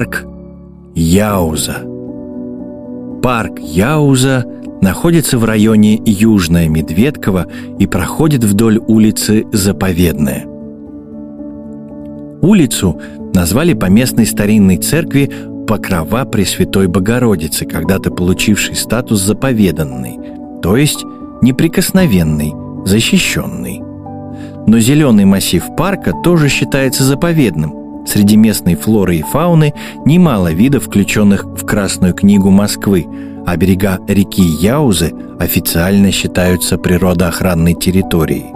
Парк Яуза. Парк Яуза находится в районе Южная Медведково и проходит вдоль улицы Заповедная. Улицу назвали по местной старинной церкви Покрова Пресвятой Богородицы, когда-то получившей статус заповеданный, то есть неприкосновенный, защищенный. Но зеленый массив парка тоже считается заповедным, Среди местной флоры и фауны немало видов, включенных в Красную книгу Москвы, а берега реки Яузы официально считаются природоохранной территорией.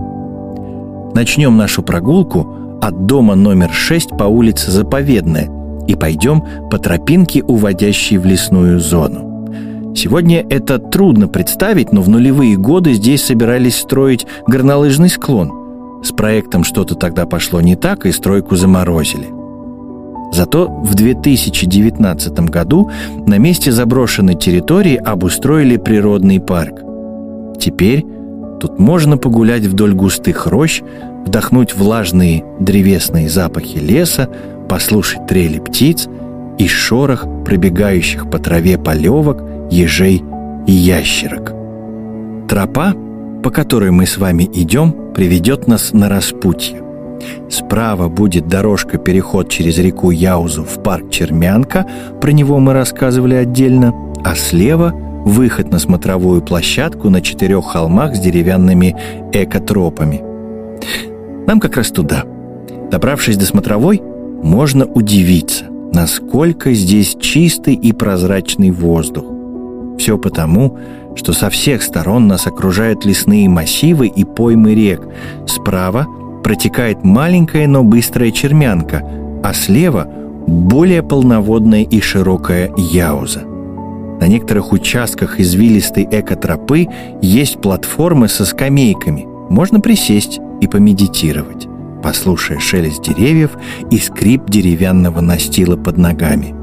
Начнем нашу прогулку от дома номер 6 по улице Заповедная и пойдем по тропинке, уводящей в лесную зону. Сегодня это трудно представить, но в нулевые годы здесь собирались строить горнолыжный склон – с проектом что-то тогда пошло не так, и стройку заморозили. Зато в 2019 году на месте заброшенной территории обустроили природный парк. Теперь тут можно погулять вдоль густых рощ, вдохнуть влажные древесные запахи леса, послушать трели птиц и шорох пробегающих по траве полевок, ежей и ящерок. Тропа по которой мы с вами идем, приведет нас на распутье. Справа будет дорожка-переход через реку Яузу в парк Чермянка, про него мы рассказывали отдельно, а слева – выход на смотровую площадку на четырех холмах с деревянными экотропами. Нам как раз туда. Добравшись до смотровой, можно удивиться, насколько здесь чистый и прозрачный воздух. Все потому, что со всех сторон нас окружают лесные массивы и поймы рек. Справа протекает маленькая, но быстрая чермянка, а слева более полноводная и широкая яуза. На некоторых участках извилистой экотропы есть платформы со скамейками. Можно присесть и помедитировать, послушая шелест деревьев и скрип деревянного настила под ногами.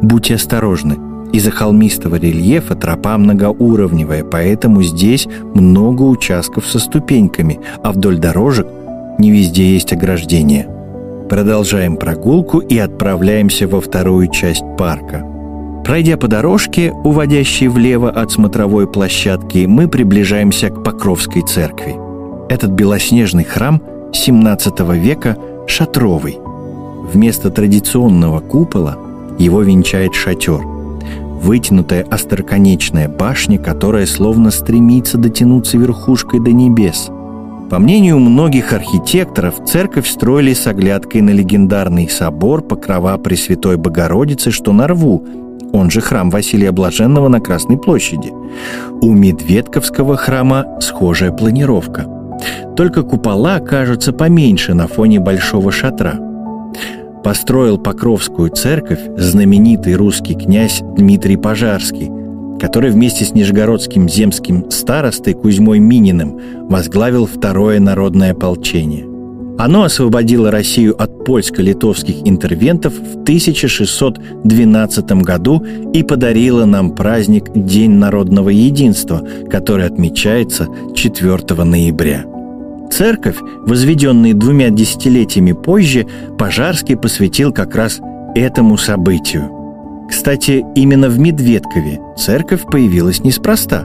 Будьте осторожны – из-за холмистого рельефа тропа многоуровневая, поэтому здесь много участков со ступеньками, а вдоль дорожек не везде есть ограждения. Продолжаем прогулку и отправляемся во вторую часть парка. Пройдя по дорожке, уводящей влево от смотровой площадки, мы приближаемся к Покровской церкви. Этот белоснежный храм 17 века шатровый. Вместо традиционного купола его венчает шатер – вытянутая остроконечная башня, которая словно стремится дотянуться верхушкой до небес. По мнению многих архитекторов, церковь строили с оглядкой на легендарный собор Покрова Пресвятой Богородицы, что на рву, он же храм Василия Блаженного на Красной площади. У Медведковского храма схожая планировка. Только купола кажутся поменьше на фоне большого шатра – построил Покровскую церковь знаменитый русский князь Дмитрий Пожарский, который вместе с нижегородским земским старостой Кузьмой Мининым возглавил Второе народное ополчение. Оно освободило Россию от польско-литовских интервентов в 1612 году и подарило нам праздник День народного единства, который отмечается 4 ноября. Церковь, возведенная двумя десятилетиями позже, Пожарский посвятил как раз этому событию. Кстати, именно в Медведкове церковь появилась неспроста.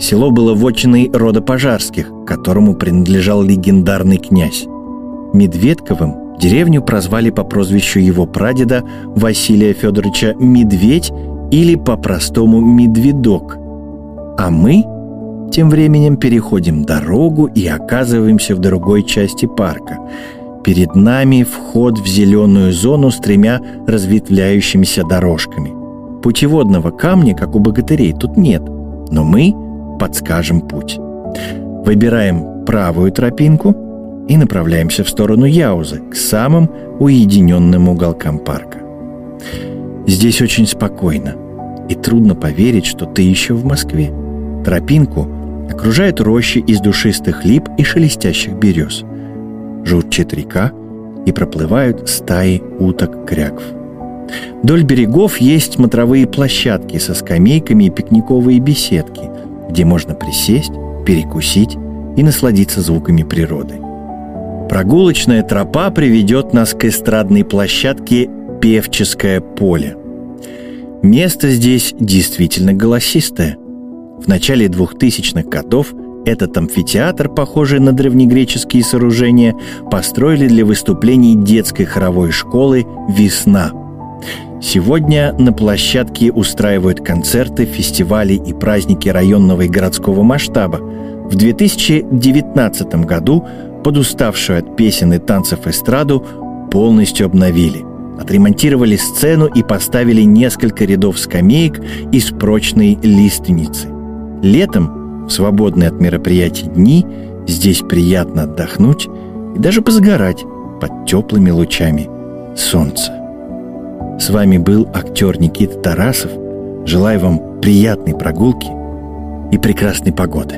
Село было вотчиной рода Пожарских, которому принадлежал легендарный князь. Медведковым деревню прозвали по прозвищу его прадеда Василия Федоровича Медведь или по-простому Медведок. А мы – тем временем переходим дорогу и оказываемся в другой части парка. Перед нами вход в зеленую зону с тремя разветвляющимися дорожками. Путеводного камня, как у богатырей, тут нет, но мы подскажем путь. Выбираем правую тропинку и направляемся в сторону Яузы, к самым уединенным уголкам парка. Здесь очень спокойно, и трудно поверить, что ты еще в Москве. Тропинку окружают рощи из душистых лип и шелестящих берез. Журчит река, и проплывают стаи уток-кряков. Вдоль берегов есть смотровые площадки со скамейками и пикниковые беседки, где можно присесть, перекусить и насладиться звуками природы. Прогулочная тропа приведет нас к эстрадной площадке певческое поле. Место здесь действительно голосистое. В начале 2000-х годов этот амфитеатр, похожий на древнегреческие сооружения, построили для выступлений детской хоровой школы «Весна». Сегодня на площадке устраивают концерты, фестивали и праздники районного и городского масштаба. В 2019 году подуставшую от песен и танцев эстраду полностью обновили. Отремонтировали сцену и поставили несколько рядов скамеек из прочной лиственницы. Летом, в свободные от мероприятий дни, здесь приятно отдохнуть и даже позагорать под теплыми лучами солнца. С вами был актер Никита Тарасов. Желаю вам приятной прогулки и прекрасной погоды.